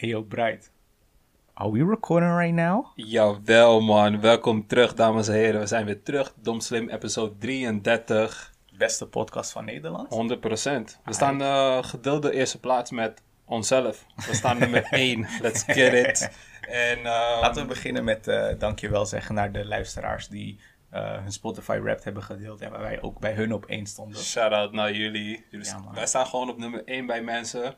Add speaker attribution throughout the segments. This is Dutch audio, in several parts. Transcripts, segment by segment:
Speaker 1: Hey yo, Bright. Are we recording right now?
Speaker 2: Jawel man, welkom terug dames en heren. We zijn weer terug, Dom Slim episode 33,
Speaker 1: Beste podcast van Nederland.
Speaker 2: 100%. We staan uh, gedeelde eerste plaats met onszelf. We staan nummer 1, let's get it. En, ehm,
Speaker 1: Laten we beginnen met uh, dankjewel zeggen naar de luisteraars die uh, hun Spotify rap hebben gedeeld. En waar wij ook bij hun op één stonden.
Speaker 2: Shout out naar jullie. jullie ja, wij staan gewoon op nummer 1 bij mensen.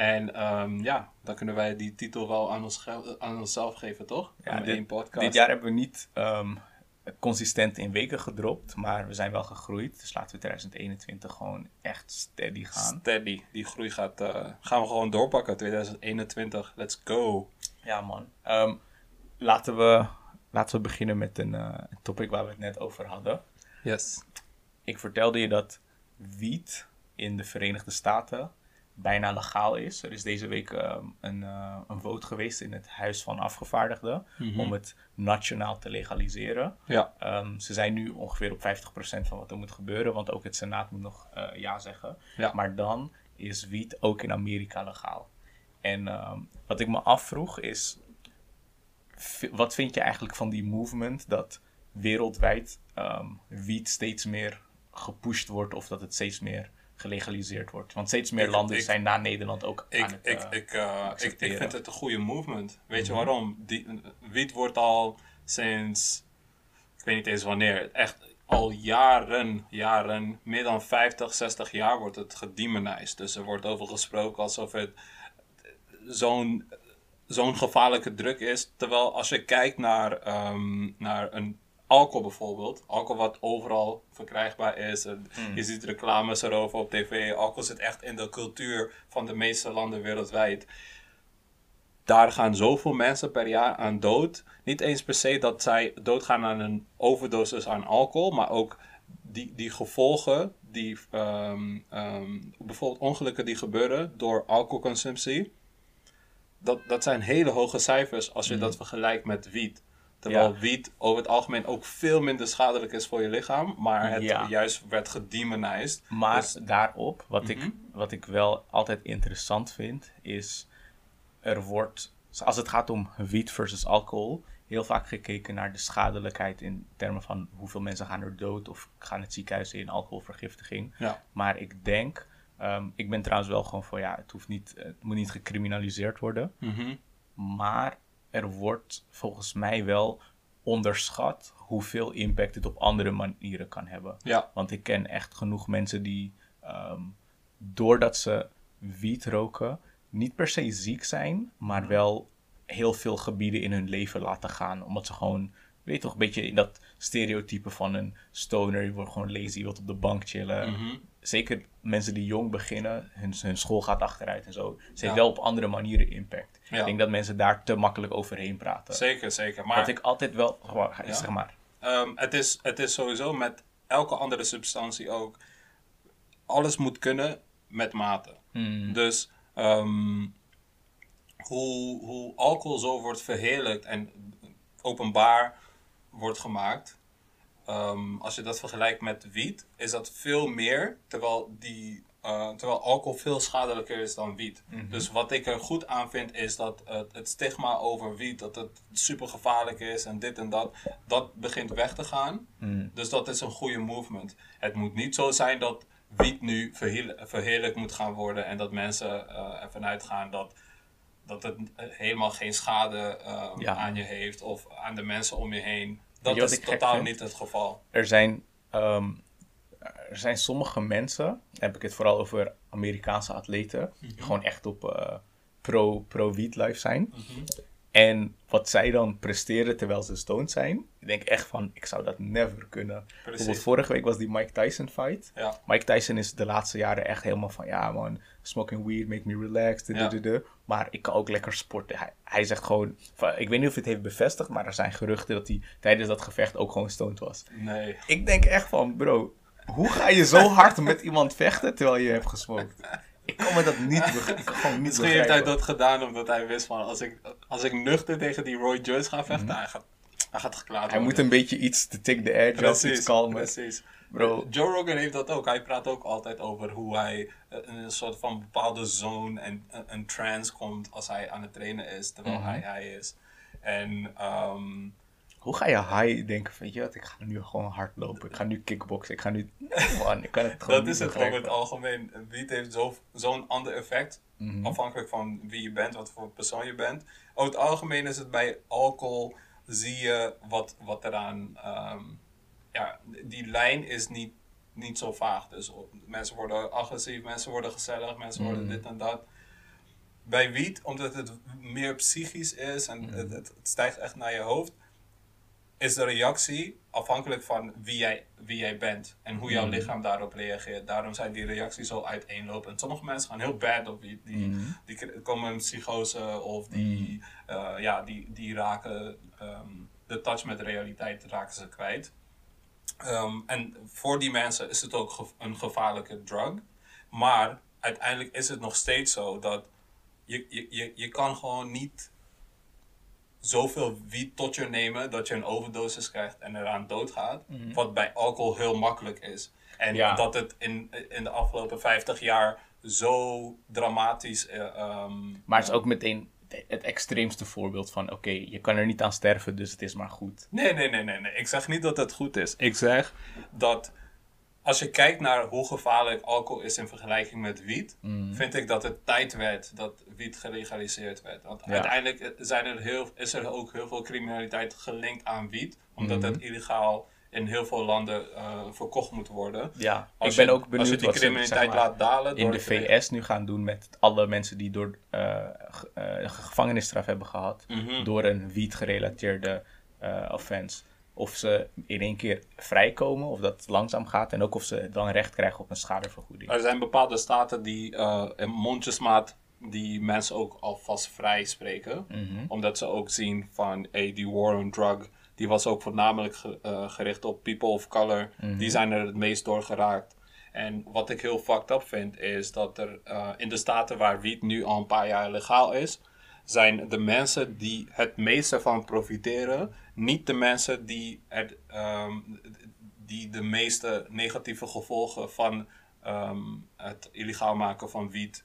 Speaker 2: En um, ja, dan kunnen wij die titel wel aan, ons aan onszelf geven, toch?
Speaker 1: Ja, dit, podcast. dit jaar hebben we niet um, consistent in weken gedropt, maar we zijn wel gegroeid. Dus laten we 2021 gewoon echt steady gaan.
Speaker 2: Steady, die groei gaat, uh, gaan we gewoon doorpakken. 2021, let's go.
Speaker 1: Ja man, um, laten, we, laten we beginnen met een uh, topic waar we het net over hadden.
Speaker 2: Yes.
Speaker 1: Ik vertelde je dat wiet in de Verenigde Staten bijna legaal is. Er is deze week uh, een, uh, een vote geweest in het Huis van Afgevaardigden mm-hmm. om het nationaal te legaliseren.
Speaker 2: Ja.
Speaker 1: Um, ze zijn nu ongeveer op 50% van wat er moet gebeuren, want ook het Senaat moet nog uh, ja zeggen.
Speaker 2: Ja.
Speaker 1: Maar dan is wiet ook in Amerika legaal. En um, wat ik me afvroeg is, wat vind je eigenlijk van die movement dat wereldwijd um, wiet steeds meer gepusht wordt of dat het steeds meer gelegaliseerd wordt. Want steeds meer
Speaker 2: ik,
Speaker 1: landen
Speaker 2: ik,
Speaker 1: zijn na Nederland ook
Speaker 2: ik,
Speaker 1: aan het
Speaker 2: ik, ik, uh, ik, ik vind het een goede movement. Weet je waarom? Die, wiet wordt al sinds, ik weet niet eens wanneer, echt al jaren, jaren, meer dan 50, 60 jaar wordt het gedemonized. Dus er wordt over gesproken alsof het zo'n zo'n gevaarlijke druk is. Terwijl als je kijkt naar, um, naar een alcohol bijvoorbeeld. Alcohol wat overal verkrijgbaar is. En
Speaker 1: Hmm.
Speaker 2: Je ziet reclames erover op tv. Alcohol zit echt in de cultuur van de meeste landen wereldwijd. Daar gaan zoveel mensen per jaar aan dood. Niet eens per se dat zij doodgaan aan een overdosis aan alcohol. Maar ook die, die gevolgen, die, um, um, bijvoorbeeld ongelukken die gebeuren door alcoholconsumptie. Dat, dat zijn hele hoge cijfers als je
Speaker 1: Hmm.
Speaker 2: dat vergelijkt met wiet. Terwijl wiet over het algemeen ook veel minder schadelijk is voor je lichaam. Maar het juist werd gedemonized.
Speaker 1: Maar
Speaker 2: Dus-
Speaker 1: daarop, wat,
Speaker 2: Mhm.
Speaker 1: ik, wat ik wel altijd interessant vind, is er wordt, als het gaat om wiet versus alcohol, heel vaak gekeken naar de schadelijkheid in termen van hoeveel mensen gaan er dood of gaan het ziekenhuis in alcoholvergiftiging.
Speaker 2: Ja.
Speaker 1: Maar ik denk, ehm, ik ben trouwens wel gewoon van ja, het, hoeft niet, het moet niet gecriminaliseerd worden.
Speaker 2: Mhm.
Speaker 1: Maar er wordt volgens mij wel onderschat hoeveel impact het op andere manieren kan hebben.
Speaker 2: Ja.
Speaker 1: Want ik ken echt genoeg mensen die, ehm, doordat ze wiet roken, niet per se ziek zijn, maar wel heel veel gebieden in hun leven laten gaan. Omdat ze gewoon, weet je toch, een beetje in dat stereotype van een stoner. Je wordt gewoon lazy, je wilt op de bank chillen.
Speaker 2: Mhm.
Speaker 1: Zeker mensen die jong beginnen, hun, hun school gaat achteruit en zo. Ze heeft
Speaker 2: Ja.
Speaker 1: wel op andere manieren impact.
Speaker 2: Ja.
Speaker 1: Ik denk dat mensen daar te makkelijk overheen praten.
Speaker 2: Zeker, zeker. Maar
Speaker 1: Wat ik altijd wel,
Speaker 2: Ja.
Speaker 1: zeg maar.
Speaker 2: ehm, het, is, het is sowieso met elke andere substantie ook. Alles moet kunnen met mate.
Speaker 1: Hmm.
Speaker 2: Dus ehm, hoe, hoe alcohol zo wordt verheerlijkt en openbaar wordt gemaakt. ehm, als je dat vergelijkt met wiet, is dat veel meer. Terwijl, die, eh, terwijl alcohol veel schadelijker is dan wiet. Dus wat ik er goed aan vind, is dat het, het stigma over wiet, dat het super gevaarlijk is en dit en dat, dat begint weg te gaan.
Speaker 1: Hmm.
Speaker 2: Dus dat is een goede movement. Het moet niet zo zijn dat wiet nu verheer- verheerlijkt moet gaan worden en dat mensen eh, ervan uitgaan dat, dat het helemaal geen schade eh,
Speaker 1: Ja.
Speaker 2: aan je heeft of aan de mensen om je heen. Dat
Speaker 1: je
Speaker 2: is totaal niet het geval.
Speaker 1: er zijn, ehm, er zijn sommige mensen, heb ik het vooral over Amerikaanse atleten,
Speaker 2: Mhm.
Speaker 1: die gewoon echt op eh, pro, pro-wiet life zijn. En wat zij dan presteren terwijl ze stoned zijn, ik denk echt van, ik zou dat never kunnen. Bijvoorbeeld vorige week was die Mike Tyson fight.
Speaker 2: Ja.
Speaker 1: Mike Tyson is de laatste jaren echt helemaal van, ja man, smoking weed make me relaxed.
Speaker 2: Ja.
Speaker 1: Maar ik kan ook lekker sporten. Hij, hij zegt gewoon, van- ik weet niet of hij het heeft bevestigd, maar er zijn geruchten dat hij tijdens dat gevecht ook gewoon stoned was.
Speaker 2: Nee.
Speaker 1: Ik denk echt van, bro, hoe ga je zo hard met iemand vechten terwijl je hebt gesmokt? Ik kan me dat niet, beg- ik gewoon niet
Speaker 2: Misschien heeft hij dat gedaan omdat hij wist van als ik, als ik nuchter tegen die Roy Joyce ga vechten, hij, gaat, hij gaat geklaard
Speaker 1: Mhm. Hij
Speaker 2: worden.
Speaker 1: moet een beetje iets te take the edge off, iets
Speaker 2: Precies,
Speaker 1: kalmen.
Speaker 2: precies. Bro. Joe Rogan heeft dat ook. Hij praat ook altijd over hoe hij eh, in een soort van bepaalde zone en een trance komt als hij aan het trainen is, terwijl mhm. hij hij is. En um,
Speaker 1: hoe ga je high denken van, je wat, ik ga nu gewoon hardlopen, ik ga nu kickboksen, ik ga nu... Man, ik kan het
Speaker 2: gewoon Dat is het over het algemeen. Wiet heeft zo'n ander effect, mhm. afhankelijk van wie je bent, wat voor persoon je bent. Over het algemeen is het bij alcohol, zie je wat, wat eraan... Um, ja, die lijn is niet, niet zo vaag. Dus mensen worden agressief, mensen worden gezellig, mensen worden mhm. dit en dat bij wiet, omdat het meer psychisch is en mhm. het, het, stijgt echt naar je hoofd, is de reactie afhankelijk van wie jij, wie jij bent en hoe jouw mm. lichaam daarop reageert. Daarom zijn die reacties zo uiteenlopend. Sommige mensen gaan heel bad op die, die, mm. die komen in psychose of die, mm. uh, ja, die, die raken um, de touch met de realiteit raken ze kwijt. Um, en voor die mensen is het ook een gevaarlijke drug. Maar uiteindelijk is het nog steeds zo dat je, je, je, je kan gewoon niet zoveel wiet tot je nemen dat je een overdosis krijgt en eraan doodgaat. Mm Wat bij alcohol heel makkelijk is. En dat het in, in de afgelopen 50 jaar zo dramatisch. Uh,
Speaker 1: maar het is ook meteen het extreemste voorbeeld van: oké, je kan er niet aan sterven, dus het is maar goed.
Speaker 2: Nee, nee, nee, nee, nee. Ik zeg niet dat het goed is. Ik zeg dat als je kijkt naar hoe gevaarlijk alcohol is in vergelijking met wiet, mm. vind ik dat het tijd werd dat wiet gelegaliseerd werd. Want uiteindelijk zijn er heel, is er ook heel veel criminaliteit gelinkt aan wiet, omdat mm. het illegaal in heel veel landen uh, verkocht moet worden.
Speaker 1: Ja, als ik ben ook benieuwd
Speaker 2: als je die criminaliteit laat dalen.
Speaker 1: In de VS nu gaan doen met alle mensen die door uh, gevangenisstraf hebben gehad, mhm. door een wiet-gerelateerde offense of ze in één keer vrijkomen, of dat het langzaam gaat, en ook of ze dan recht krijgen op een schadevergoeding.
Speaker 2: Er zijn bepaalde staten die uh, in mondjesmaat die mensen ook alvast vrij spreken, mhm. omdat ze ook zien van hey, die war on drug, die was ook voornamelijk eh, gericht op people of color, die mhm. zijn er het meest door geraakt. En wat ik heel fucked up vind, is dat er uh, in de staten waar wiet nu al een paar jaar legaal is, zijn de mensen die het meeste van profiteren, niet de mensen die, het, ehm, die de meeste negatieve gevolgen van ehm, het illegaal maken van wiet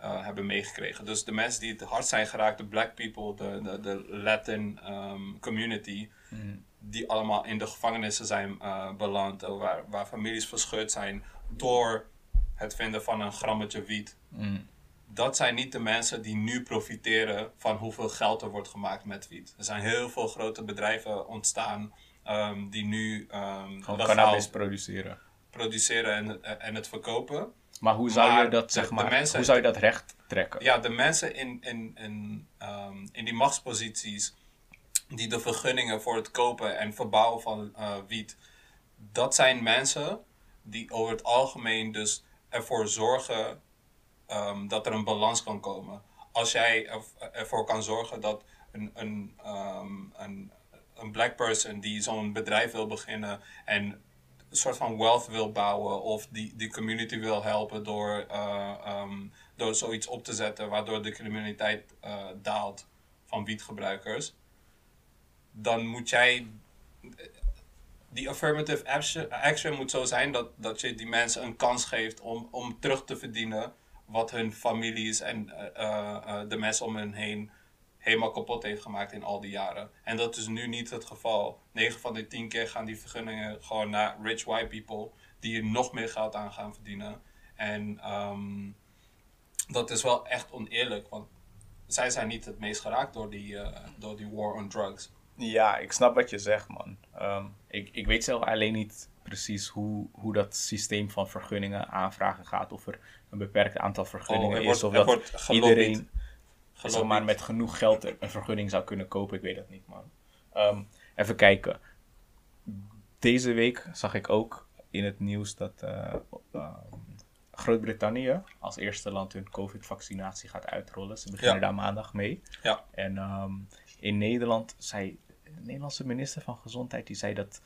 Speaker 2: uh, hebben meegekregen. Dus de mensen die het hard zijn geraakt, de black people, de, de, de Latin um, community, mm. die allemaal in de gevangenissen zijn uh, beland, eh, waar, waar families verscheurd zijn door het vinden van een grammetje wiet. Mm dat zijn niet de mensen die nu profiteren van hoeveel geld er wordt gemaakt met wiet. Er zijn heel veel grote bedrijven ontstaan um, die nu um,
Speaker 1: cannabis produceren.
Speaker 2: Produceren en, en het verkopen.
Speaker 1: Maar hoe zou je dat, zeg maar, mensen, hoe zou je dat recht trekken?
Speaker 2: Ja, de mensen in, in, in, um, in die machtsposities die de vergunningen voor het kopen en verbouwen van uh, wiet, dat zijn mensen die over het algemeen dus ervoor zorgen um, dat er een balans kan komen. Als jij ervoor kan zorgen dat een, een, um, een, een black person die zo'n bedrijf wil beginnen en een soort van wealth wil bouwen of die, die community wil helpen door, uh, um, door zoiets op te zetten waardoor de criminaliteit uh, daalt van wietgebruikers, dan moet jij. Die affirmative action, action moet zo zijn dat, dat je die mensen een kans geeft om, om terug te verdienen wat hun families en uh, uh, de mensen om hen heen helemaal kapot heeft gemaakt in al die jaren. En dat is nu niet het geval. 9 van de 10 keer gaan die vergunningen gewoon naar rich white people die er nog meer geld aan gaan verdienen. En um, dat is wel echt oneerlijk, want zij zijn niet het meest geraakt door die, door die war on drugs.
Speaker 1: Ja, ik snap wat je zegt, man. Um, ik, ik weet zelf alleen niet precies hoe, hoe dat systeem van vergunningen aanvragen gaat. Of er een beperkt aantal vergunningen oh, is. of dat iedereen maar met genoeg geld een vergunning zou kunnen kopen. Ik weet dat niet, man. Ehm, even kijken. Deze week zag ik ook in het nieuws dat uh, Groot-Brittannië als eerste land hun COVID-vaccinatie gaat uitrollen. Ze beginnen daar maandag mee.
Speaker 2: Ja.
Speaker 1: En ehm, in Nederland zei de Nederlandse minister van Gezondheid, die zei dat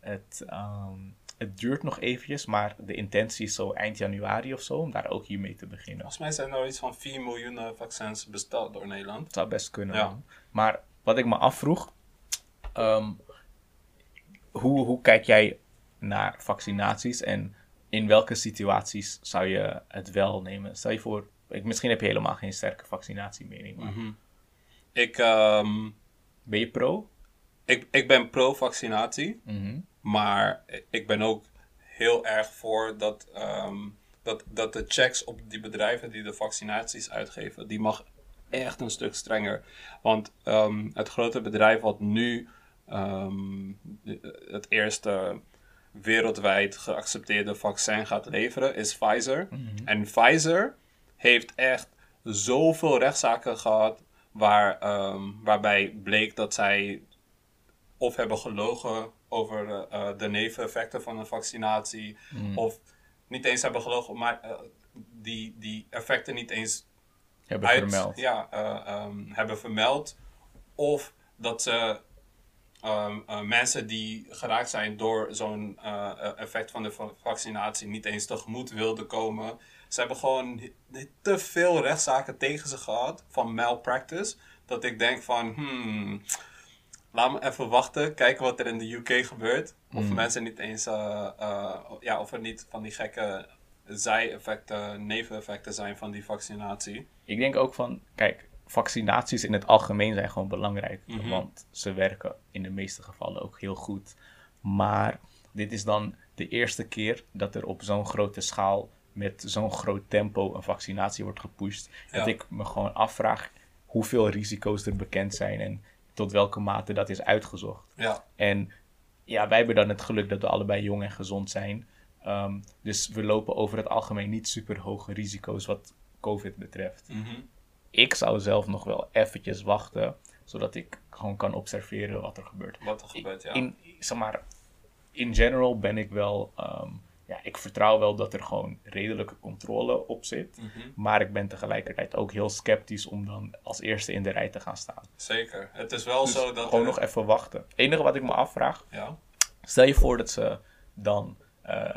Speaker 1: het, ehm, het duurt nog eventjes, maar de intentie is zo eind januari of zo, om daar ook hiermee te beginnen.
Speaker 2: Volgens mij zijn er iets van 4 miljoen eh, vaccins besteld door Nederland. Dat
Speaker 1: zou best kunnen. Ja. Maar wat ik me afvroeg, um, hoe, hoe kijk jij naar vaccinaties en in welke situaties zou je het wel nemen? Stel je voor, ik, misschien heb je helemaal geen sterke vaccinatiemening. Maar...
Speaker 2: Mhm. Ik, ehm,
Speaker 1: ben je pro?
Speaker 2: Ik, ik ben pro-vaccinatie,
Speaker 1: Mhm.
Speaker 2: maar ik ben ook heel erg voor dat, ehm, dat, dat de checks op die bedrijven die de vaccinaties uitgeven, die mag echt een stuk strenger. Want ehm, het grote bedrijf wat nu ehm, het eerste wereldwijd geaccepteerde vaccin gaat leveren, is Pfizer. En Pfizer heeft echt zoveel rechtszaken gehad waar, waarbij bleek dat zij of hebben gelogen over eh, de neveneffecten van een vaccinatie, of niet eens hebben gelogen, maar eh, die, die effecten niet eens
Speaker 1: Hebben
Speaker 2: uit,
Speaker 1: vermeld.
Speaker 2: Ja, eh, ehm, hebben vermeld. Of dat ze ehm, eh, mensen die geraakt zijn door zo'n effect van de va- vaccinatie niet eens tegemoet wilden komen. Ze hebben gewoon te veel rechtszaken tegen ze gehad van malpractice. Dat ik denk van, hmm, laat me even wachten, kijken wat er in de UK gebeurt. Of mensen niet eens, eh, eh, ja, of er niet van die gekke zij-effecten, neveneffecten zijn van die vaccinatie.
Speaker 1: Ik denk ook van, kijk, vaccinaties in het algemeen zijn gewoon belangrijk.
Speaker 2: Mhm.
Speaker 1: Want ze werken in de meeste gevallen ook heel goed. Maar dit is dan de eerste keer dat er op zo'n grote schaal met zo'n groot tempo een vaccinatie wordt gepusht. Dat ik me gewoon afvraag hoeveel risico's er bekend zijn en tot welke mate dat is uitgezocht.
Speaker 2: Ja,
Speaker 1: En ja, wij hebben dan het geluk dat we allebei jong en gezond zijn. Ehm, dus we lopen over het algemeen niet super hoge risico's wat COVID betreft.
Speaker 2: mhm.
Speaker 1: Ik zou zelf nog wel eventjes wachten, zodat ik gewoon kan observeren wat er gebeurt.
Speaker 2: wat er gebeurt, ja.
Speaker 1: In, zeg maar, in general ben ik wel, ehm, ja, ik vertrouw wel dat er gewoon redelijke controle op zit.
Speaker 2: Mhm.
Speaker 1: Maar ik ben tegelijkertijd ook heel sceptisch om dan als eerste in de rij te gaan staan.
Speaker 2: Zeker. Het is wel
Speaker 1: Dus
Speaker 2: zo dat...
Speaker 1: gewoon
Speaker 2: er-
Speaker 1: nog even wachten. Het enige wat ik me afvraag,
Speaker 2: Ja,
Speaker 1: Stel je voor dat ze dan eh,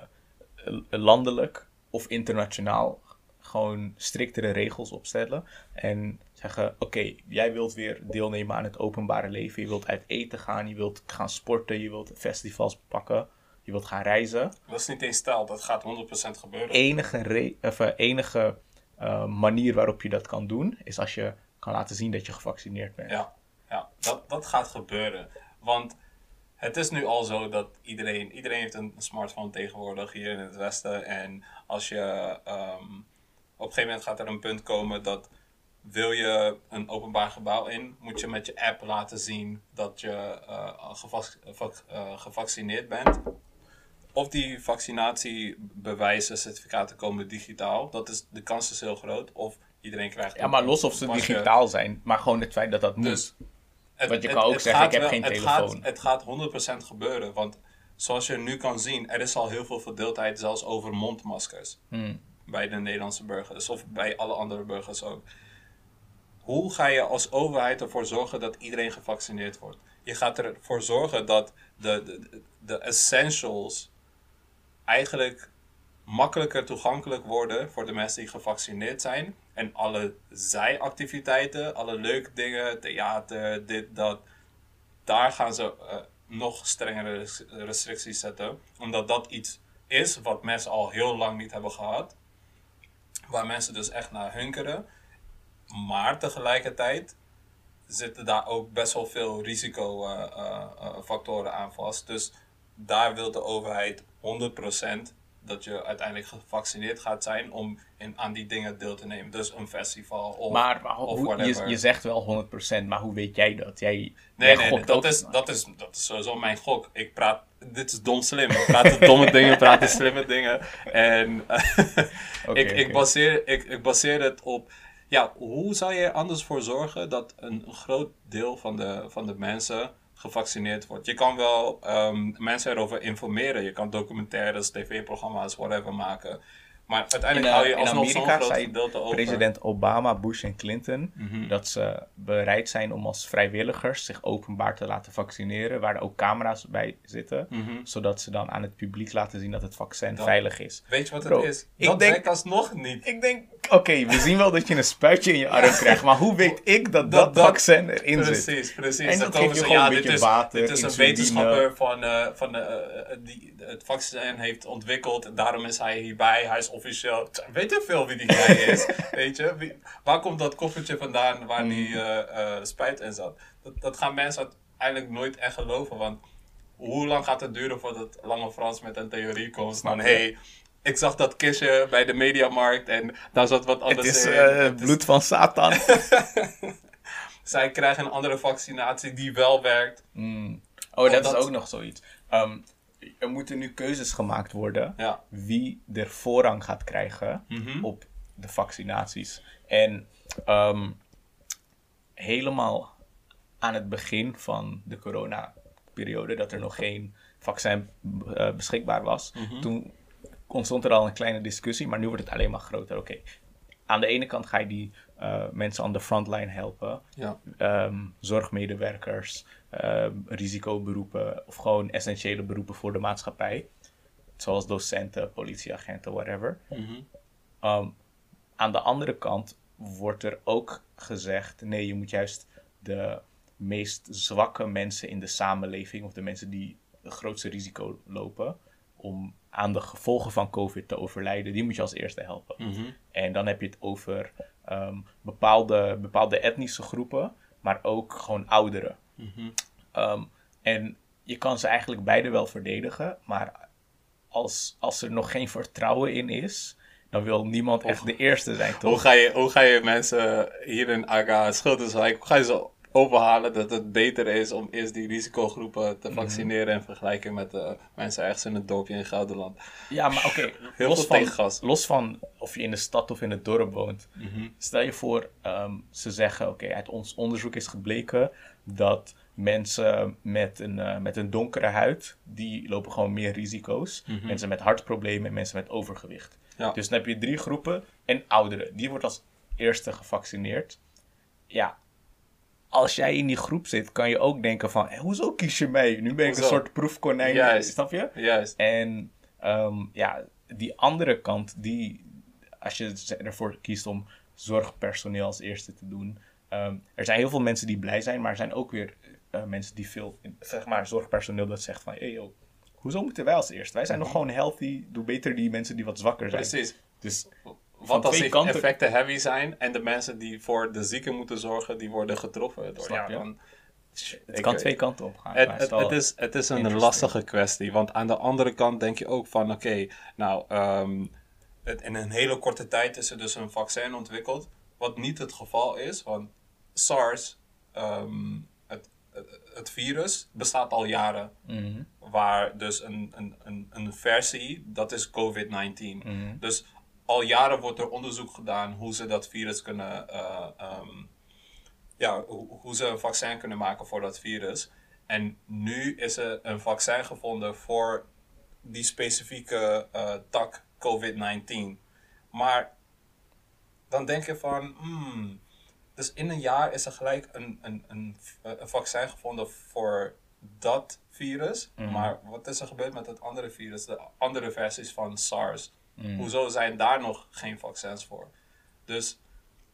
Speaker 1: landelijk of internationaal gewoon striktere regels opstellen. En zeggen: Oké, jij wilt weer deelnemen aan het openbare leven. Je wilt uit eten gaan, je wilt gaan sporten, je wilt festivals pakken, je wilt gaan reizen.
Speaker 2: dat is niet eens stel, dat gaat 100% gebeuren.
Speaker 1: Enige, of, eh, enige eh, manier waarop je dat kan doen is als je kan laten zien dat je gevaccineerd bent.
Speaker 2: Ja, ja dat, dat gaat gebeuren. Want het is nu al zo dat iedereen, iedereen heeft een smartphone tegenwoordig hier in het Westen. En als je, ehm, op een gegeven moment gaat er een punt komen dat wil je een openbaar gebouw in, moet je met je app laten zien dat je gevac- eh, gevaccineerd bent. Of die vaccinatiebewijzen, certificaten komen digitaal. Dat is, de kans is heel groot. Of iedereen krijgt...
Speaker 1: Ja, maar los of ze
Speaker 2: pasje.
Speaker 1: digitaal zijn, maar gewoon het feit dat dat moet.
Speaker 2: Dus het-
Speaker 1: Want je
Speaker 2: het-
Speaker 1: kan ook zeggen, ik heb
Speaker 2: wel-
Speaker 1: geen
Speaker 2: het
Speaker 1: telefoon.
Speaker 2: Gaat, het gaat 100% gebeuren. Want zoals je nu kan zien, er is al heel veel verdeeldheid zelfs over mondmaskers.
Speaker 1: Hmm.
Speaker 2: Bij de Nederlandse burgers. Of bij alle andere burgers ook. Hoe ga je als overheid ervoor zorgen dat iedereen gevaccineerd wordt? Je gaat ervoor zorgen dat de, de, de essentials eigenlijk makkelijker toegankelijk worden voor de mensen die gevaccineerd zijn. En alle zijactiviteiten, alle leuke dingen, theater, dit, dat, daar gaan ze eh, nog strengere res- restricties zetten. Omdat dat iets is wat mensen al heel lang niet hebben gehad. Waar mensen dus echt naar hunkeren. Maar tegelijkertijd zitten daar ook best wel veel risicofactoren aan vast. Dus daar wil de overheid 100% dat je uiteindelijk gevaccineerd gaat zijn om in, aan die dingen deel te nemen. Dus een festival of,
Speaker 1: Maar, maar
Speaker 2: of whatever.
Speaker 1: je, je zegt wel 100%, maar hoe weet jij dat? Jij,
Speaker 2: Nee,
Speaker 1: jij
Speaker 2: nee, dat, is, dat, is, dat is sowieso mijn gok. Ik praat, dit is dom slim. Ik praat de domme dingen, praat de slimme dingen. En ik, ik, baseer, ik, ik baseer het op, ja, hoe zou je er anders voor zorgen dat een groot deel van de, van de mensen gevaccineerd wordt? Je kan wel ehm, mensen erover informeren. Je kan documentaires, tv-programma's, whatever maken. Maar
Speaker 1: in,
Speaker 2: uiteindelijk
Speaker 1: eh,
Speaker 2: hou je
Speaker 1: in
Speaker 2: alsnog zo'n groot gedeelte over.
Speaker 1: president Obama, Bush en Clinton
Speaker 2: Mhm.
Speaker 1: dat ze bereid zijn om als vrijwilligers zich openbaar te laten vaccineren, waar er ook camera's bij zitten,
Speaker 2: Mhm.
Speaker 1: zodat ze dan aan het publiek laten zien dat het vaccin
Speaker 2: Dat-
Speaker 1: veilig is.
Speaker 2: Weet je wat
Speaker 1: Bro,
Speaker 2: het is?
Speaker 1: ik
Speaker 2: Dat
Speaker 1: denk-
Speaker 2: werkt alsnog niet.
Speaker 1: Ik denk, Oké, we zien wel dat je een spuitje in je arm krijgt, maar hoe weet ik dat dat, vaccin erin
Speaker 2: precies,
Speaker 1: zit?
Speaker 2: Precies, precies. En dan komen ze, ja, dit is, water, dit is een wetenschapper van, uh, van uh, die het vaccin heeft ontwikkeld en daarom is hij hierbij. Hij is officieel, weet je veel wie die guy is, weet je? Wie, waar komt dat koffertje vandaan waar die uh, spuit in zat? Dat, dat gaan mensen eigenlijk nooit echt geloven, want hoe lang gaat het duren voordat Lange Frans met een theorie komt van, hey, ik zag dat kistje bij de mediamarkt en daar zat wat anders
Speaker 1: het is, in. Uh, het bloed van Satan.
Speaker 2: Zij krijgen een andere vaccinatie die wel werkt.
Speaker 1: Mm. Oh, dat, is ook nog zoiets. Um, er moeten nu keuzes gemaakt worden
Speaker 2: ja.
Speaker 1: wie er voorrang gaat krijgen
Speaker 2: mhm.
Speaker 1: op de vaccinaties. En um, helemaal aan het begin van de corona-periode, dat er nog geen vaccin uh, beschikbaar was,
Speaker 2: mm -hmm.
Speaker 1: toen ontstond er al een kleine discussie, maar nu wordt het alleen maar groter. Oké, aan de ene kant ga je die uh, mensen aan de frontline helpen,
Speaker 2: ja.
Speaker 1: um, zorgmedewerkers, um, risicoberoepen of gewoon essentiële beroepen voor de maatschappij, zoals docenten, politieagenten, whatever.
Speaker 2: Mm -hmm.
Speaker 1: um, aan de andere kant wordt er ook gezegd: nee, je moet juist de meest zwakke mensen in de samenleving, of de mensen die het grootste risico lopen om aan de gevolgen van COVID te overlijden, die moet je als eerste helpen.
Speaker 2: Mm -hmm.
Speaker 1: En dan heb je het over um, bepaalde, bepaalde etnische groepen, maar ook gewoon ouderen.
Speaker 2: Mm -hmm.
Speaker 1: um, en je kan ze eigenlijk beide wel verdedigen, maar als, als er nog geen vertrouwen in is, dan wil niemand echt de eerste zijn, toch?
Speaker 2: Hoe ga je, hoe ga je mensen hier in Aga Schilderswijk, hoe ga je ze overhalen dat het beter is om eerst die risicogroepen te vaccineren mm -hmm. in vergelijking met de mensen ergens in het dorpje in Gelderland.
Speaker 1: Ja, maar oké, okay, los, van, los van of je in de stad of in het dorp woont.
Speaker 2: Mm -hmm.
Speaker 1: Stel je voor, um, ze zeggen, oké, okay, uit ons onderzoek is gebleken dat mensen met een, uh, met een donkere huid, die lopen gewoon meer risico's.
Speaker 2: Mm -hmm.
Speaker 1: Mensen met hartproblemen en mensen met overgewicht.
Speaker 2: Ja.
Speaker 1: Dus dan heb je drie groepen en ouderen. Die wordt als eerste gevaccineerd. Ja, als jij in die groep zit, kan je ook denken van, hey, hoezo kies je mij? Nu ben ik
Speaker 2: hoezo?
Speaker 1: een soort proefkonijn,
Speaker 2: Juist.
Speaker 1: snap je?
Speaker 2: Juist.
Speaker 1: En um, ja, die andere kant, die, als je ervoor kiest om zorgpersoneel als eerste te doen, um, er zijn heel veel mensen die blij zijn, maar er zijn ook weer uh, mensen die veel, zeg maar, zorgpersoneel dat zegt van, hey joh, hoezo moeten wij als eerste? Wij zijn nog gewoon healthy, doe beter die mensen die wat zwakker zijn.
Speaker 2: Precies.
Speaker 1: Dus
Speaker 2: wat als die kanten... effecten heavy zijn en de mensen die voor de zieken moeten zorgen, die worden getroffen door daarvan.
Speaker 1: Het kan twee kanten op gaan.
Speaker 2: Het, het, het, is, het is een lastige kwestie, want aan de andere kant denk je ook van, oké, okay, nou, um, het, in een hele korte tijd is er dus een vaccin ontwikkeld, wat niet het geval is, want SARS, um, het, het, virus, bestaat al jaren,
Speaker 1: mm -hmm.
Speaker 2: waar dus een, een, een, een versie, dat is COVID-19.
Speaker 1: Mm -hmm.
Speaker 2: Dus al jaren wordt er onderzoek gedaan hoe ze dat virus kunnen, uh, um, ja, hoe, hoe, ze een vaccin kunnen maken voor dat virus. En nu is er een vaccin gevonden voor die specifieke uh, tak COVID-19. Maar dan denk je van, hmm, dus in een jaar is er gelijk een, een, een, een vaccin gevonden voor dat virus.
Speaker 1: Mhm.
Speaker 2: Maar wat is er gebeurd met het andere virus, de andere versies van SARS?
Speaker 1: Mm.
Speaker 2: Hoezo zijn daar nog geen vaccins voor? Dus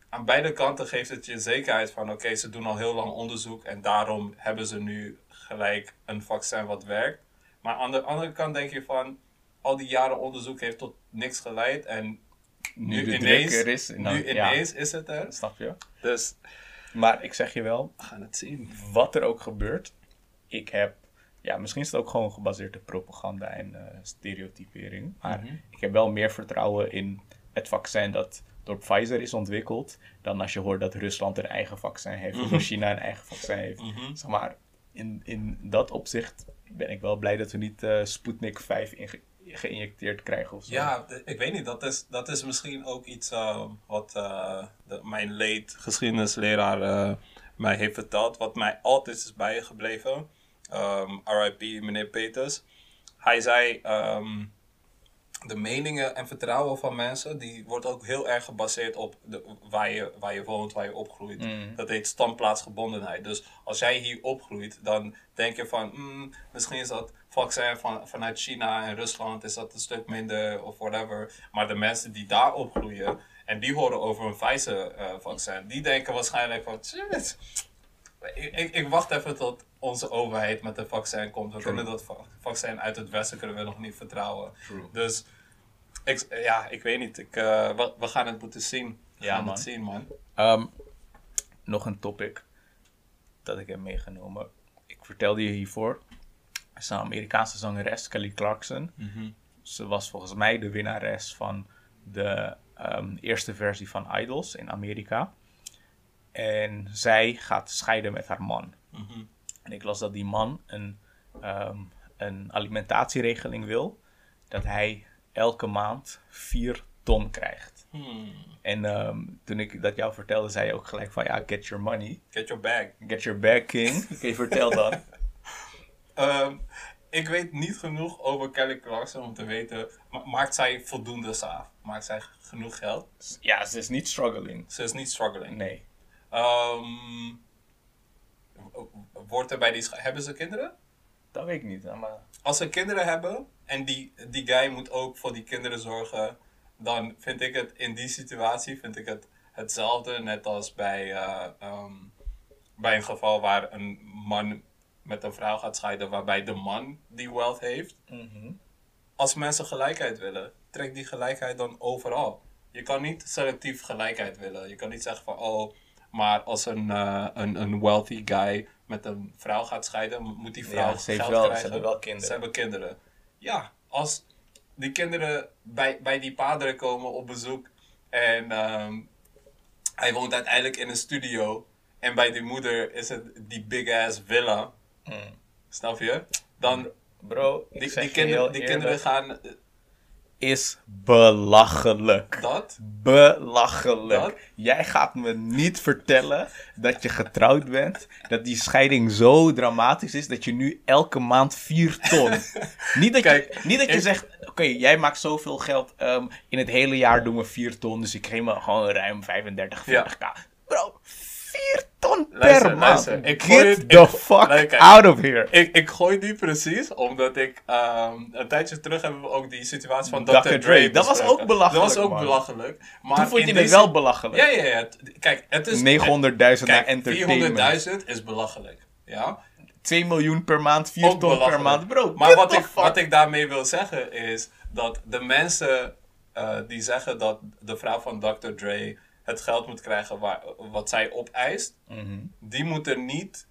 Speaker 2: aan beide kanten geeft het je zekerheid van: oké, okay, ze doen al heel lang onderzoek en daarom hebben ze nu gelijk een vaccin wat werkt. Maar aan de andere kant denk je van: al die jaren onderzoek heeft tot niks geleid en nu,
Speaker 1: nu
Speaker 2: ineens,
Speaker 1: is,
Speaker 2: nu ineens ja. is het er.
Speaker 1: Snap je?
Speaker 2: Dus,
Speaker 1: maar ik zeg je wel,
Speaker 2: we gaan het zien.
Speaker 1: Wat er ook gebeurt, ik heb ja, misschien is het ook gewoon gebaseerd op propaganda en uh, stereotypering. Maar
Speaker 2: mm -hmm.
Speaker 1: ik heb wel meer vertrouwen in het vaccin dat door Pfizer is ontwikkeld. Dan als je hoort dat Rusland een eigen vaccin heeft.
Speaker 2: Mhm.
Speaker 1: Of dat China een eigen vaccin heeft.
Speaker 2: Mm -hmm.
Speaker 1: Zeg maar, in, in dat opzicht ben ik wel blij dat we niet uh, Sputnik 5 ge geïnjecteerd krijgen of zo.
Speaker 2: Ja, ik weet niet. Dat is, dat is misschien ook iets uh, wat de, mijn leed geschiedenisleraar mij heeft verteld. Wat mij altijd is bijgebleven. Um, RIP meneer Peters. Hij zei, um, de meningen en vertrouwen van mensen, die wordt ook heel erg gebaseerd op de, waar, je, waar je woont, waar je opgroeit.
Speaker 1: Mm.
Speaker 2: Dat heet standplaatsgebondenheid. Dus als jij hier opgroeit, dan denk je van, mm, misschien is dat vaccin van, vanuit China en Rusland, is dat een stuk minder of whatever. Maar de mensen die daar opgroeien En die horen over een Pfizer-vaccin. die denken waarschijnlijk van, shit, ik, ik, ik, wacht even tot onze overheid met een vaccin komt. We kunnen dat vaccin uit het Westen kunnen we nog niet vertrouwen. Dus ik, ja, ik weet niet. Ik, uh, we, we, gaan het moeten zien. We ja, gaan man. het zien, man.
Speaker 1: Um, nog een topic dat ik heb meegenomen. Ik vertelde je hiervoor. Er is een Amerikaanse zangeres, Kelly Clarkson. Mm Ze was volgens mij de winnares van de um, eerste versie van Idols in Amerika. En zij gaat scheiden met haar man. Mm En ik las dat die man een, um, een alimentatieregeling wil. Dat hij elke maand 4 ton krijgt. Hmm. En um, toen ik dat jou vertelde, zei je ook gelijk van ja, get your money.
Speaker 2: Get your bag.
Speaker 1: Get your bag, king. Oké, okay, vertel dan.
Speaker 2: um, ik weet niet genoeg over Kelly Clarkson om te weten, ma maakt zij voldoende saaf? Maakt zij genoeg geld?
Speaker 1: Ja, ze is niet struggling.
Speaker 2: Ze is niet struggling?
Speaker 1: Nee.
Speaker 2: Um, wordt er bij die hebben ze kinderen?
Speaker 1: Dat weet ik niet. Maar...
Speaker 2: Als ze kinderen hebben en die, die guy moet ook voor die kinderen zorgen, dan vind ik het in die situatie vind ik het hetzelfde, net als bij, uh, um, bij een geval waar een man met een vrouw gaat scheiden, waarbij de man die wealth heeft. Mhm. Als mensen gelijkheid willen, trek die gelijkheid dan overal. Je kan niet selectief gelijkheid willen. Je kan niet zeggen van, oh, maar als een, uh, een, een wealthy guy met een vrouw gaat scheiden, moet die vrouw ja,
Speaker 1: ze geld wel, krijgen. Ze hebben wel kinderen.
Speaker 2: Ze hebben kinderen. Ja, als die kinderen bij, bij die paderen komen op bezoek en um, hij woont uiteindelijk in een studio en bij die moeder is het die big ass villa. Mm. Snap je? Dan,
Speaker 1: bro,
Speaker 2: die, die, kinder, die kinderen gaan
Speaker 1: is belachelijk.
Speaker 2: Dat?
Speaker 1: Belachelijk. Dat? Jij gaat me niet vertellen dat je getrouwd bent, dat die scheiding zo dramatisch is dat je nu elke maand 4 ton. niet dat je, niet dat je zegt, oké, jij maakt zoveel geld, um, in het hele jaar doen we 4 ton, dus ik geef me gewoon ruim 35, 40k. Bro, 4 ton per maand. Ik Get the fuck out of here.
Speaker 2: Ik, ik gooi die precies, omdat ik... Um, een tijdje terug hebben we ook die situatie van Dr. Dr. Dre.
Speaker 1: Dat was ook belachelijk,
Speaker 2: Dat was ook belachelijk.
Speaker 1: Maar Toen vond je het wel belachelijk.
Speaker 2: Ja, ja, ja. Kijk, het is...
Speaker 1: 900.000 naar entertainment.
Speaker 2: 400.000 is belachelijk. Ja.
Speaker 1: 2 miljoen per maand, 4 ton per maand. Bro,
Speaker 2: maar wat ik, wat ik daarmee wil zeggen is dat de mensen uh, die zeggen dat de vrouw van Dr. Dre het geld moet krijgen waar, wat zij opeist, mm die moeten niet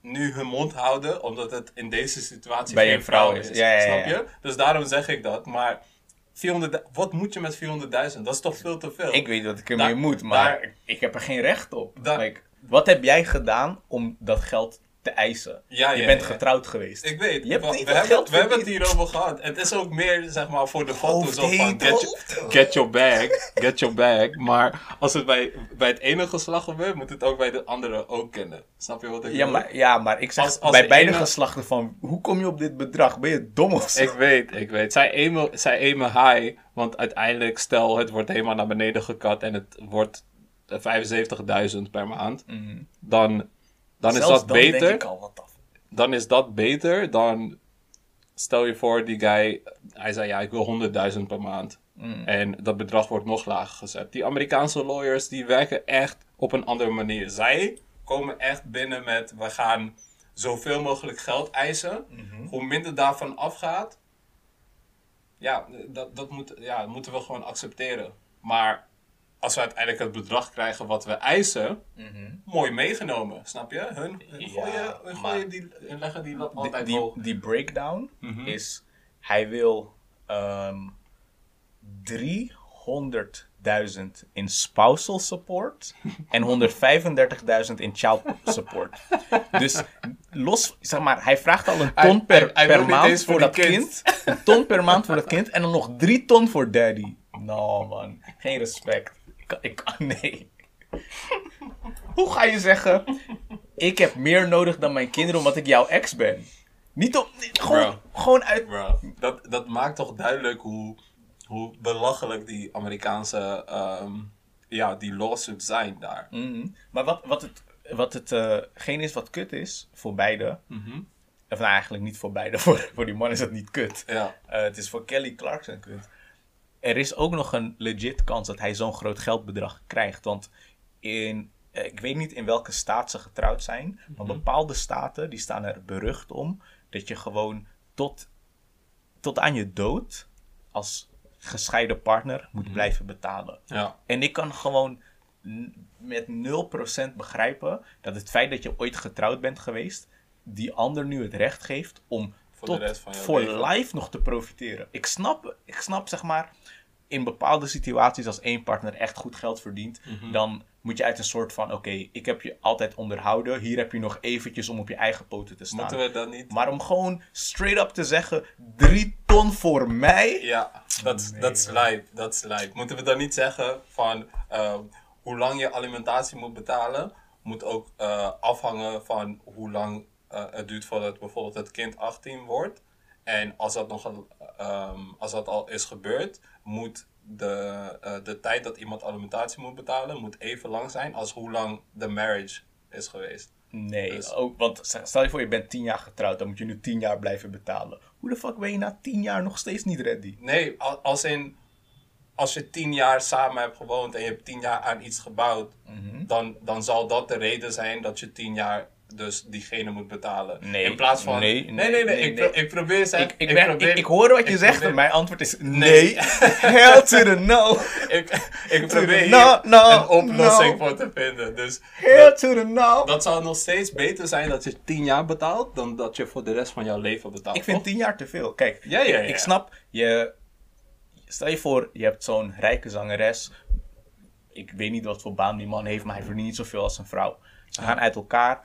Speaker 2: nu hun mond houden, omdat het in deze situatie
Speaker 1: Bij geen vrouw, is. Ja, ja,
Speaker 2: snap je? Dus daarom zeg ik dat. Maar 400, wat moet je met 400.000? Dat is toch veel te veel?
Speaker 1: Ik weet dat ik ermee moet, maar ik heb er geen recht op. like, wat heb jij gedaan om dat geld te eisen. Ja, je bent getrouwd geweest.
Speaker 2: Ik weet. Je hebt we, we, hebben, we hebben het hierover gehad. Het is ook meer zeg maar voor de foto's of van get, your, get your bag, get your bag. Maar als het bij, bij het ene geslacht gebeurt, moet het ook bij de andere ook kennen. Snap je wat ik
Speaker 1: ja, Maar, ja, maar ik zeg bij beide geslachten van, hoe kom je op dit bedrag? Ben je dom of zo?
Speaker 2: Ik weet, ik weet. Zij eme, zij eme high, want uiteindelijk stel het wordt helemaal naar beneden gekat en het wordt 75.000 per maand. Mhm. Dan dan is dat beter. Dan is dat beter dan. Stel je voor, die guy. Hij zei ja, ik wil 100.000 per maand. Mm. En dat bedrag wordt nog lager gezet. Die Amerikaanse lawyers die werken echt op een andere manier. Zij komen echt binnen met: we gaan zoveel mogelijk geld eisen. Mhm. Hoe minder daarvan afgaat, ja, dat, dat, moet, ja, moeten we gewoon accepteren. Maar als we uiteindelijk het bedrag krijgen wat we eisen, mhm. mooi meegenomen, snap je? Hun, hun, gooien, hun, gooien die, hun leggen die altijd
Speaker 1: die,
Speaker 2: hoog.
Speaker 1: Die breakdown mhm. is, hij wil um, ehm, 300.000 in spousal support en 135.000 in child support. dus los, zeg maar, hij vraagt al een ton per, per maand voor, dat kind. kind. Een ton per maand voor dat kind en dan nog drie ton voor daddy. No man, geen respect ik kan, nee. Hoe ga je zeggen, ik heb meer nodig dan mijn kinderen omdat ik jouw ex ben? Niet op, gewoon, gewoon uit...
Speaker 2: Bro, dat, dat maakt toch duidelijk hoe, hoe belachelijk die Amerikaanse, um, ja, die lawsuits zijn daar.
Speaker 1: Mhm. Maar wat, wat het, wat het uh, geen is wat kut is, voor beide... Mm Of nou, eigenlijk niet voor beide. Voor, voor die man is het niet kut.
Speaker 2: Ja.
Speaker 1: Uh, het is voor Kelly Clarkson kut er is ook nog een legit kans dat hij zo'n groot geldbedrag krijgt. Want in, eh, ik weet niet in welke staat ze getrouwd zijn. Maar
Speaker 2: Mhm.
Speaker 1: bepaalde staten die staan er berucht om dat je gewoon tot, tot aan je dood als gescheiden partner moet blijven betalen.
Speaker 2: Ja.
Speaker 1: En ik kan gewoon met 0% begrijpen dat het feit dat je ooit getrouwd bent geweest, die ander nu het recht geeft om
Speaker 2: Voor de
Speaker 1: tot
Speaker 2: rest van jouw
Speaker 1: voor
Speaker 2: leven.
Speaker 1: life nog te profiteren. Ik snap, ik snap zeg maar, in bepaalde situaties als één partner echt goed geld verdient,
Speaker 2: Mhm.
Speaker 1: dan moet je uit een soort van, oké, ik heb je altijd onderhouden, hier heb je nog eventjes om op je eigen poten te staan.
Speaker 2: Moeten we dat niet...
Speaker 1: Maar om gewoon straight up te zeggen, drie ton voor mij,
Speaker 2: Ja, dat is- dat is lijp. Dat is lijp. Moeten we dan niet zeggen van ehm, hoe lang je alimentatie moet betalen, moet ook eh, afhangen van hoe lang eh, het duurt voordat bijvoorbeeld het kind 18 wordt. En als dat, nog een, ehm, als dat al is gebeurd, moet de, eh, de tijd dat iemand alimentatie moet betalen, moet even lang zijn als hoe lang de marriage is geweest.
Speaker 1: Nee,
Speaker 2: Dus-
Speaker 1: ook, want stel je voor je bent tien jaar getrouwd, dan moet je nu tien jaar blijven betalen. Hoe de fuck ben je na tien jaar nog steeds niet ready?
Speaker 2: Nee, al- als in als je tien jaar samen hebt gewoond en je hebt tien jaar aan iets gebouwd,
Speaker 1: Mhm.
Speaker 2: dan, dan zal dat de reden zijn dat je tien jaar dus diegene moet betalen.
Speaker 1: Nee,
Speaker 2: In plaats van.
Speaker 1: nee,
Speaker 2: nee, nee. nee,
Speaker 1: nee,
Speaker 2: ik, pro- ik probeer ze.
Speaker 1: Ik, ik,
Speaker 2: probeer,
Speaker 1: ik, hoor wat je zegt en mijn antwoord is nee.
Speaker 2: Nee.
Speaker 1: Hell to the no.
Speaker 2: ik, ik probeer hier
Speaker 1: No, no,
Speaker 2: een oplossing
Speaker 1: no.
Speaker 2: voor te vinden. Dus
Speaker 1: Hell to the no.
Speaker 2: dat zou nog steeds beter zijn dat je tien jaar betaalt dan dat je voor de rest van jouw leven betaalt.
Speaker 1: Ik vind
Speaker 2: toch?
Speaker 1: tien jaar te veel. Kijk,
Speaker 2: Ja, ja.
Speaker 1: ik snap, je, stel je voor, je hebt zo'n rijke zangeres. Ik weet niet wat voor baan die man heeft, maar hij verdient niet zoveel als een vrouw. Ze gaan uit elkaar.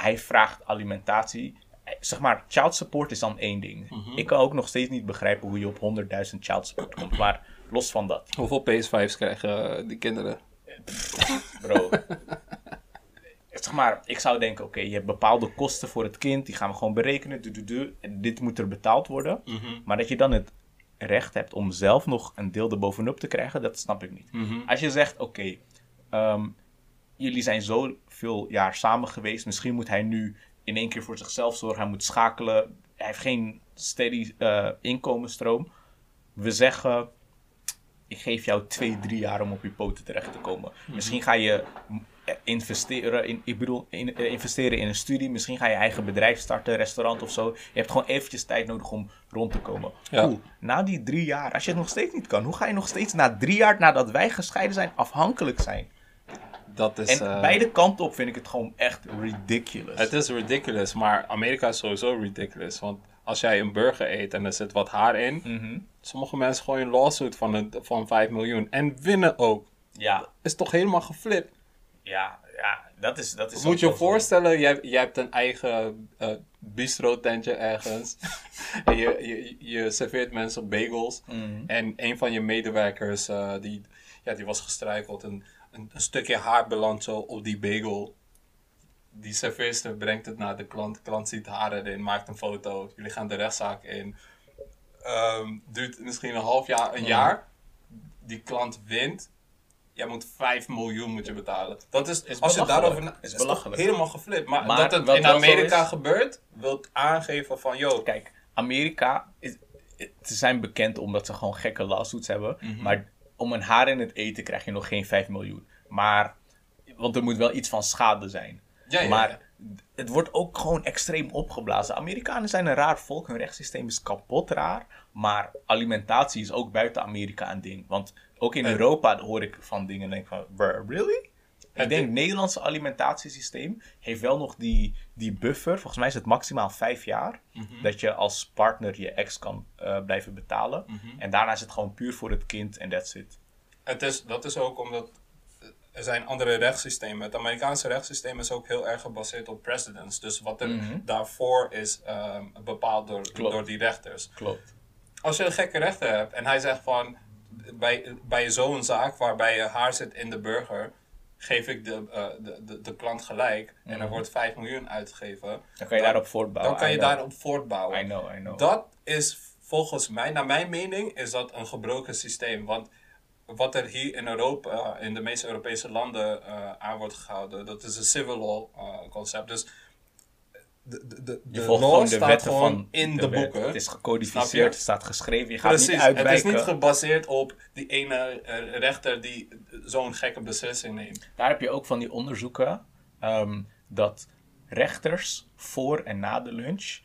Speaker 1: Hij vraagt alimentatie. Zeg maar, child support is dan één ding.
Speaker 2: Mhm.
Speaker 1: Ik kan ook nog steeds niet begrijpen hoe je op 100.000 child support komt. Maar los van dat,
Speaker 2: Hoeveel PS5's krijgen eh, die kinderen?
Speaker 1: bro. zeg maar, ik zou denken, oké, je hebt bepaalde kosten voor het kind. Die gaan we gewoon berekenen. Du, du, du, en dit moet er betaald worden.
Speaker 2: Mhm.
Speaker 1: Maar dat je dan het recht hebt om zelf nog een deel erbovenop te krijgen, dat snap ik niet.
Speaker 2: Mhm.
Speaker 1: Als je zegt, oké, ehm, jullie zijn zoveel jaar samen geweest, misschien moet hij nu in één keer voor zichzelf zorgen, hij moet schakelen, hij heeft geen steady eh, inkomensstroom. We zeggen, ik geef jou twee, drie jaar om op je poten terecht te komen. Misschien ga je eh, investeren in, ik bedoel, in, eh, investeren in een studie. Misschien ga je eigen bedrijf starten, restaurant of zo. Je hebt gewoon eventjes tijd nodig om rond te komen.
Speaker 2: Ja.
Speaker 1: Cool. Na die drie jaar, als je het nog steeds niet kan, hoe ga je nog steeds na drie jaar nadat wij gescheiden zijn, afhankelijk zijn?
Speaker 2: Dat is.
Speaker 1: En
Speaker 2: eh,
Speaker 1: beide kanten op vind ik het gewoon echt ridiculous.
Speaker 2: Het is ridiculous, maar Amerika is sowieso ridiculous. Want als jij een burger eet en er zit wat haar in,
Speaker 1: Mhm.
Speaker 2: sommige mensen gooien een lawsuit van, een, van 5 miljoen en winnen ook.
Speaker 1: Ja,
Speaker 2: Is toch helemaal geflipt?
Speaker 1: ja, ja, dat is... Dat is
Speaker 2: Moet je je voorstellen, jij, jij hebt een eigen eh bistro-tentje ergens. en je, je, je serveert mensen bagels.
Speaker 1: Mhm.
Speaker 2: En een van je medewerkers, eh, die, ja, die was gestruikeld. Een, een, een stukje haar belandt zo op die bagel. Die serveerster brengt het naar de klant. De klant ziet haar erin, maakt een foto. Jullie gaan de rechtszaak in. Ehm, duurt misschien een half jaar, een jaar. Die klant wint. Jij moet 5 miljoen moet je betalen. Dat is,
Speaker 1: Is
Speaker 2: als je daarover na-
Speaker 1: Is
Speaker 2: helemaal geflipt. Maar,
Speaker 1: Maar
Speaker 2: dat het in Amerika
Speaker 1: is-
Speaker 2: gebeurt, wil aangeven van, yo,
Speaker 1: Kijk, Amerika, is, ze zijn bekend omdat ze gewoon gekke lawsuits hebben.
Speaker 2: Mhm.
Speaker 1: Maar om een haar in het eten krijg je nog geen 5 miljoen. Maar, want er moet wel iets van schade zijn.
Speaker 2: Ja, ja,
Speaker 1: maar
Speaker 2: ja.
Speaker 1: het wordt ook gewoon extreem opgeblazen. Amerikanen zijn een raar volk, hun rechtssysteem is kapot raar. Maar alimentatie is ook buiten Amerika een ding. Want ook in Europa hoor ik van dingen en denk van, "Bruh, really? Ik
Speaker 2: Het
Speaker 1: denk, het Nederlandse alimentatiesysteem heeft wel nog die, die buffer. Volgens mij is het maximaal vijf jaar.
Speaker 2: Mhm.
Speaker 1: Dat je als partner je ex kan eh, blijven betalen.
Speaker 2: Mhm.
Speaker 1: En daarna is het gewoon puur voor het kind en that's it.
Speaker 2: Het is, dat is ook omdat er zijn andere rechtssystemen. Het Amerikaanse rechtssysteem is ook heel erg gebaseerd op precedents. Dus wat er
Speaker 1: Mhm.
Speaker 2: daarvoor is ehm, bepaald door,
Speaker 1: Klopt.
Speaker 2: door die rechters.
Speaker 1: Klopt.
Speaker 2: Als je een gekke rechter hebt en hij zegt van bij, bij zo'n zaak waarbij je haar zit in de burger, geef ik de, eh, de, de, de klant gelijk en er
Speaker 1: Mhm.
Speaker 2: wordt 5 miljoen uitgegeven,
Speaker 1: Dan kan je
Speaker 2: Dan-
Speaker 1: daarop voortbouwen.
Speaker 2: dan kan je
Speaker 1: know.
Speaker 2: daarop voortbouwen.
Speaker 1: I know, I know.
Speaker 2: Dat is volgens mij, naar mijn mening, is dat een gebroken systeem. Want wat er hier in Europa, in de meeste Europese landen, eh, aan wordt gehouden, dat is een civil law eh, concept. Dus de, de, de, je volgt gewoon de wetten van in de, boeken.
Speaker 1: Het is gecodificeerd, het staat geschreven. Je gaat Precies, niet uitwijken.
Speaker 2: Het is niet gebaseerd op die ene eh, rechter die zo'n gekke beslissing neemt.
Speaker 1: Daar heb je ook van die onderzoeken um, dat rechters voor en na de lunch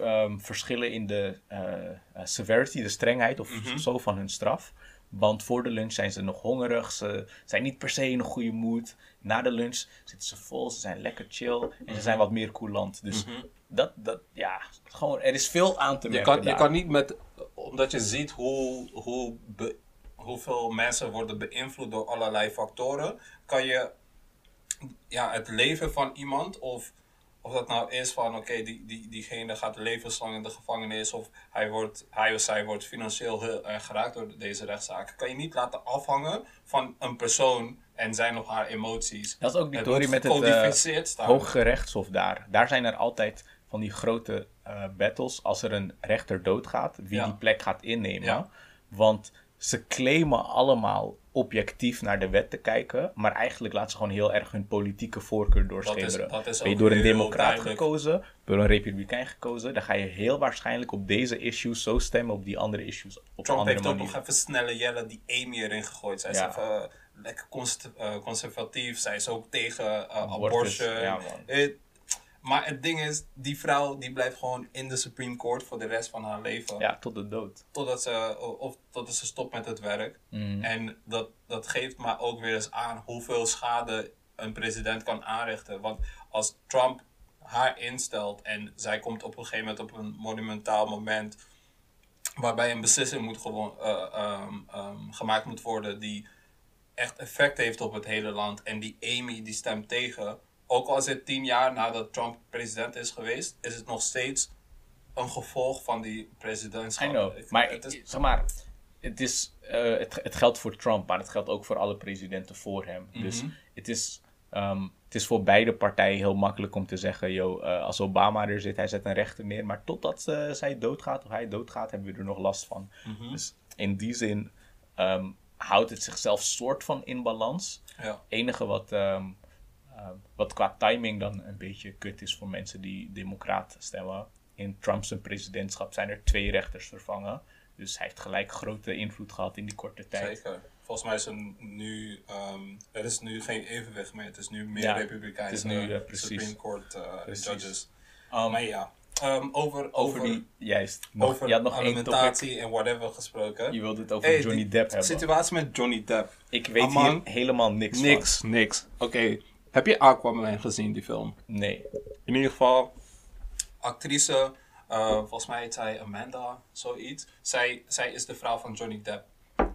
Speaker 1: um, verschillen in de uh, severity, de strengheid of mhm. zo van hun straf. Want voor de lunch zijn ze nog hongerig, ze zijn niet per se in een goede mood. Na de lunch zitten ze vol, ze zijn lekker chill en ze zijn wat meer coulant. Dus mhm. dat, dat, ja, gewoon, er is veel aan te merken.
Speaker 2: Je kan, je kan niet met, omdat je ziet hoe, hoe hoeveel mensen worden beïnvloed door allerlei factoren, kan je ja, het leven van iemand of of dat nou is van, oké, die, die, diegene gaat levenslang in de gevangenis of hij, wordt, hij of zij wordt financieel heel erg geraakt door deze rechtszaken, kan je niet laten afhangen van een persoon en zijn of haar emoties.
Speaker 1: Dat is ook die met het uh, Hoge Rechtshof daar. Daar zijn er altijd van die grote uh, battles als er een rechter doodgaat, wie die plek gaat innemen. Want ze claimen allemaal objectief naar de wet te kijken, maar eigenlijk laten ze gewoon heel erg hun politieke voorkeur doorschemeren. ben je door een democraat gekozen, door een republikein gekozen, dan ga je heel waarschijnlijk op deze issues zo stemmen, op die andere issues op
Speaker 2: Trump andere heeft ook nog even snelle jelle die Amy erin gegooid. Zij is even uh, lekker uh, conservatief, zij is ook tegen uh, abortion. Ja, maar het ding is, die vrouw die blijft gewoon in de Supreme Court voor de rest van haar leven.
Speaker 1: Ja, tot de dood.
Speaker 2: Totdat ze, of totdat ze stopt met het werk. Mm. En dat, dat geeft maar ook weer eens aan hoeveel schade een president kan aanrichten. Want als Trump haar instelt en zij komt op een gegeven moment op een monumentaal moment waarbij een beslissing moet gewoon, uh, um, um, gemaakt moet worden die echt effect heeft op het hele land en die Amy die stemt tegen ook al is het tien jaar nadat Trump president is geweest, is het nog steeds een gevolg van die presidentschap.
Speaker 1: I know, maar het is, zeg maar, het, is, uh, het, het geldt voor Trump, maar het geldt ook voor alle presidenten voor hem. Dus mhm. het is, um, het is voor beide partijen heel makkelijk om te zeggen, yo, uh, als Obama er zit, hij zet een rechter neer, maar totdat uh, zij doodgaat of hij doodgaat, hebben we er nog last van. Mhm. Dus in die zin um, houdt het zichzelf soort van in balans. Ja. enige wat... Um, uh, wat qua timing dan een beetje kut is voor mensen die democraat stemmen. In Trump's presidentschap zijn er twee rechters vervangen. Dus hij heeft gelijk grote invloed gehad in die korte tijd.
Speaker 2: Zeker. Volgens mij is er nu, um, er is nu geen evenwicht meer. Het is nu meer ja, Republikeins nu, uh, Supreme Court uh, judges. Um, maar ja, um, over, over, die,
Speaker 1: juist,
Speaker 2: nog, over je had nog alimentatie en whatever gesproken.
Speaker 1: Je wilde het over Johnny Depp hebben.
Speaker 2: De situatie met Johnny Depp.
Speaker 1: Ik weet hier helemaal niks,
Speaker 2: niks van. Niks, niks. Oké, heb je Aquaman gezien, die film?
Speaker 1: Nee.
Speaker 2: In ieder geval, actrice, uh, volgens mij heet zij Amanda, zoiets. Zij, zij is de vrouw van Johnny Depp.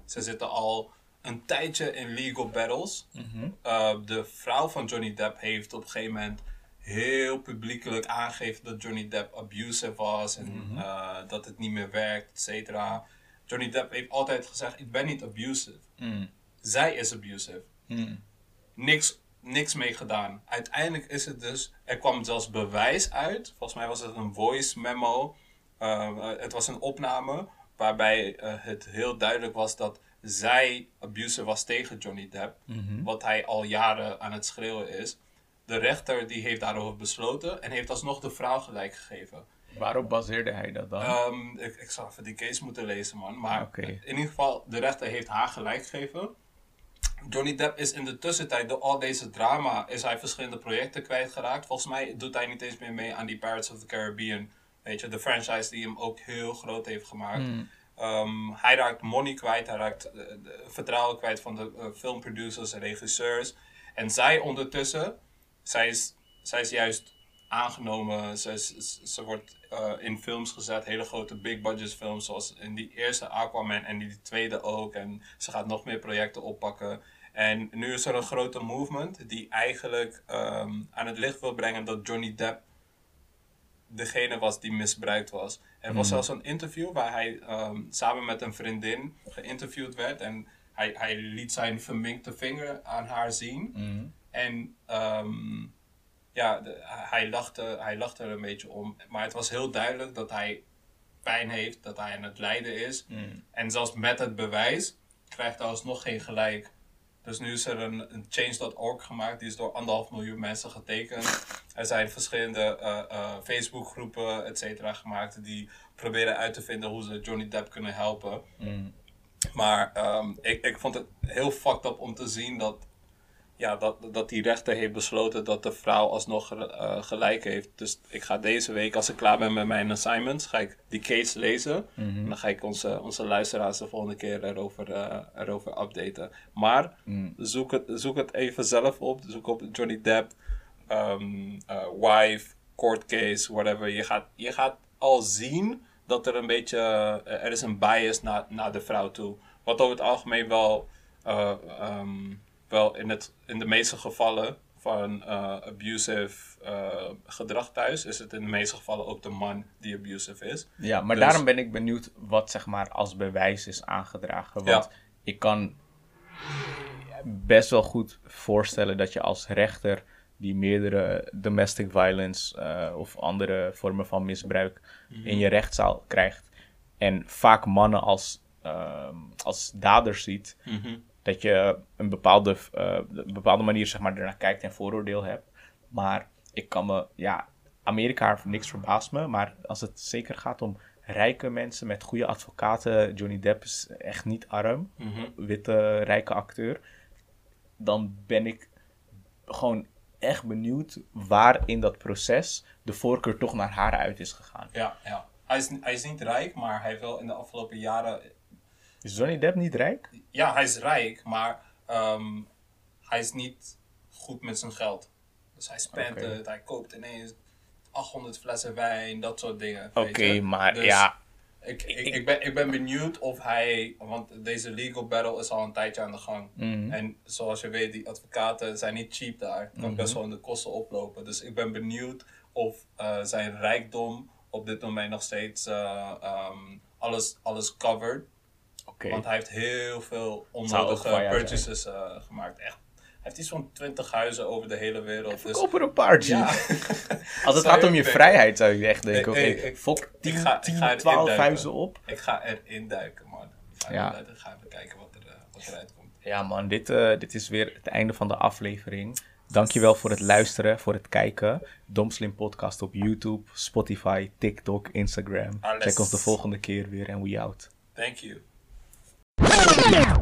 Speaker 2: Ze zitten al een tijdje in legal battles. Mm de vrouw van Johnny Depp heeft op een gegeven moment heel publiekelijk aangegeven dat Johnny Depp abusive was en mhm. uh, dat het niet meer werkt, et cetera. Johnny Depp heeft altijd gezegd: Ik ben niet abusive. Mm. Zij is abusive. Mm. Niks niks mee gedaan. Uiteindelijk is het dus, er kwam zelfs bewijs uit. Volgens mij was het een voice memo. Uh, het was een opname waarbij uh, het heel duidelijk was dat zij abuser was tegen Johnny Depp. Mhm. Wat hij al jaren aan het schreeuwen is. De rechter die heeft daarover besloten en heeft alsnog de vrouw gelijk gegeven.
Speaker 1: Waarop baseerde hij dat dan?
Speaker 2: Um, ik, ik zou even die case moeten lezen, man. Maar in ieder geval, de rechter heeft haar gelijk gegeven. Johnny Depp is in de tussentijd, door al deze drama, is hij verschillende projecten kwijtgeraakt. Volgens mij doet hij niet eens meer mee aan die Pirates of the Caribbean. Weet je, de franchise die hem ook heel groot heeft gemaakt. Hmm. Ehm, hij raakt money kwijt, hij raakt uh, de vertrouwen kwijt van de uh, filmproducers en regisseurs. En zij ondertussen, zij is, zij is juist aangenomen. Ze, ze, ze wordt uh, in films gezet, hele grote big budget films, zoals in die eerste Aquaman en die tweede ook. En ze gaat nog meer projecten oppakken. En nu is er een grote movement die eigenlijk um, aan het licht wil brengen dat Johnny Depp degene was die misbruikt was. Er was mm. zelfs een interview waar hij um, samen met een vriendin geïnterviewd werd en hij, hij liet zijn verminkte vinger aan haar zien. Mm. En um, ja, hij, lachte, hij lachte er een beetje om. Maar het was heel duidelijk dat hij pijn heeft, dat hij aan het lijden is. Mm. En zelfs met het bewijs krijgt hij alsnog geen gelijk. Dus nu is er een, een change.org gemaakt, die is door anderhalf miljoen mensen getekend. Er zijn verschillende uh, uh, Facebookgroepen, et cetera, gemaakt die proberen uit te vinden hoe ze Johnny Depp kunnen helpen. Mm. Maar um, ik, ik vond het heel fucked up om te zien dat ja, dat, dat die rechter heeft besloten dat de vrouw alsnog uh, gelijk heeft. Dus ik ga deze week, als ik klaar ben met mijn assignments, ga ik die case lezen. Mhm. En dan ga ik onze, onze luisteraars de volgende keer erover, uh, erover updaten. Maar mm. zoek, het, zoek het even zelf op. Zoek op Johnny Depp, um, uh, wife, court case, whatever. Je gaat, je gaat al zien dat er een beetje, er is een bias naar, naar de vrouw toe. Wat over het algemeen wel... Um, wel in, het, in de meeste gevallen van uh, abusive uh, gedrag thuis, is het in de meeste gevallen ook de man die abusive is.
Speaker 1: Ja, maar dus- daarom ben ik benieuwd wat zeg maar als bewijs is aangedragen. Want ik kan best wel goed voorstellen dat je als rechter die meerdere domestic violence uh, of andere vormen van misbruik in mhm. je rechtszaal krijgt en vaak mannen als, uh, als daders ziet, mm dat je een bepaalde, uh, een bepaalde manier zeg maar, ernaar kijkt en vooroordeel hebt. Maar ik kan me, ja, Amerika niks verbaast me. Maar als het zeker gaat om rijke mensen met goede advocaten, Johnny Depp is echt niet arm, mhm. witte rijke acteur. Dan ben ik gewoon echt benieuwd waar in dat proces de voorkeur toch naar haar uit is gegaan.
Speaker 2: Ja, ja. Hij is, hij is niet rijk, maar hij heeft wel in de afgelopen jaren
Speaker 1: is Johnny Depp niet rijk?
Speaker 2: Ja, hij is rijk, maar um, hij is niet goed met zijn geld. Dus hij spent het, hij koopt ineens 800 flessen wijn, dat soort dingen.
Speaker 1: Oké, maar dus ja.
Speaker 2: Ik, ik, ik, ben, ik ben benieuwd of hij, want deze legal battle is al een tijdje aan de gang. Mm En zoals je weet, die advocaten zijn niet cheap daar. Het kan best mhm. wel in de kosten oplopen. Dus ik ben benieuwd of uh, zijn rijkdom op dit moment nog steeds uh, um, alles, alles covered. Want hij heeft heel veel onnodige purchases uh, gemaakt. Echt. Hij heeft iets van 20 huizen over de hele wereld.
Speaker 1: Dus, koop er een paar, ja. Als het gaat om je vrijheid, zou je echt denken: oké, okay, fok 10, ga, 10 12 huizen op.
Speaker 2: Ik ga erin duiken, man. Ik ga, ja. erin, ga even kijken wat, er, uh, wat eruit komt.
Speaker 1: Ja, man, dit, uh, dit is weer het einde van de aflevering. Dankjewel voor het luisteren, voor het kijken. Domslim Podcast op YouTube, Spotify, TikTok, Instagram. Alles. Check ons de volgende keer weer en we out.
Speaker 2: Thank you.
Speaker 3: Now.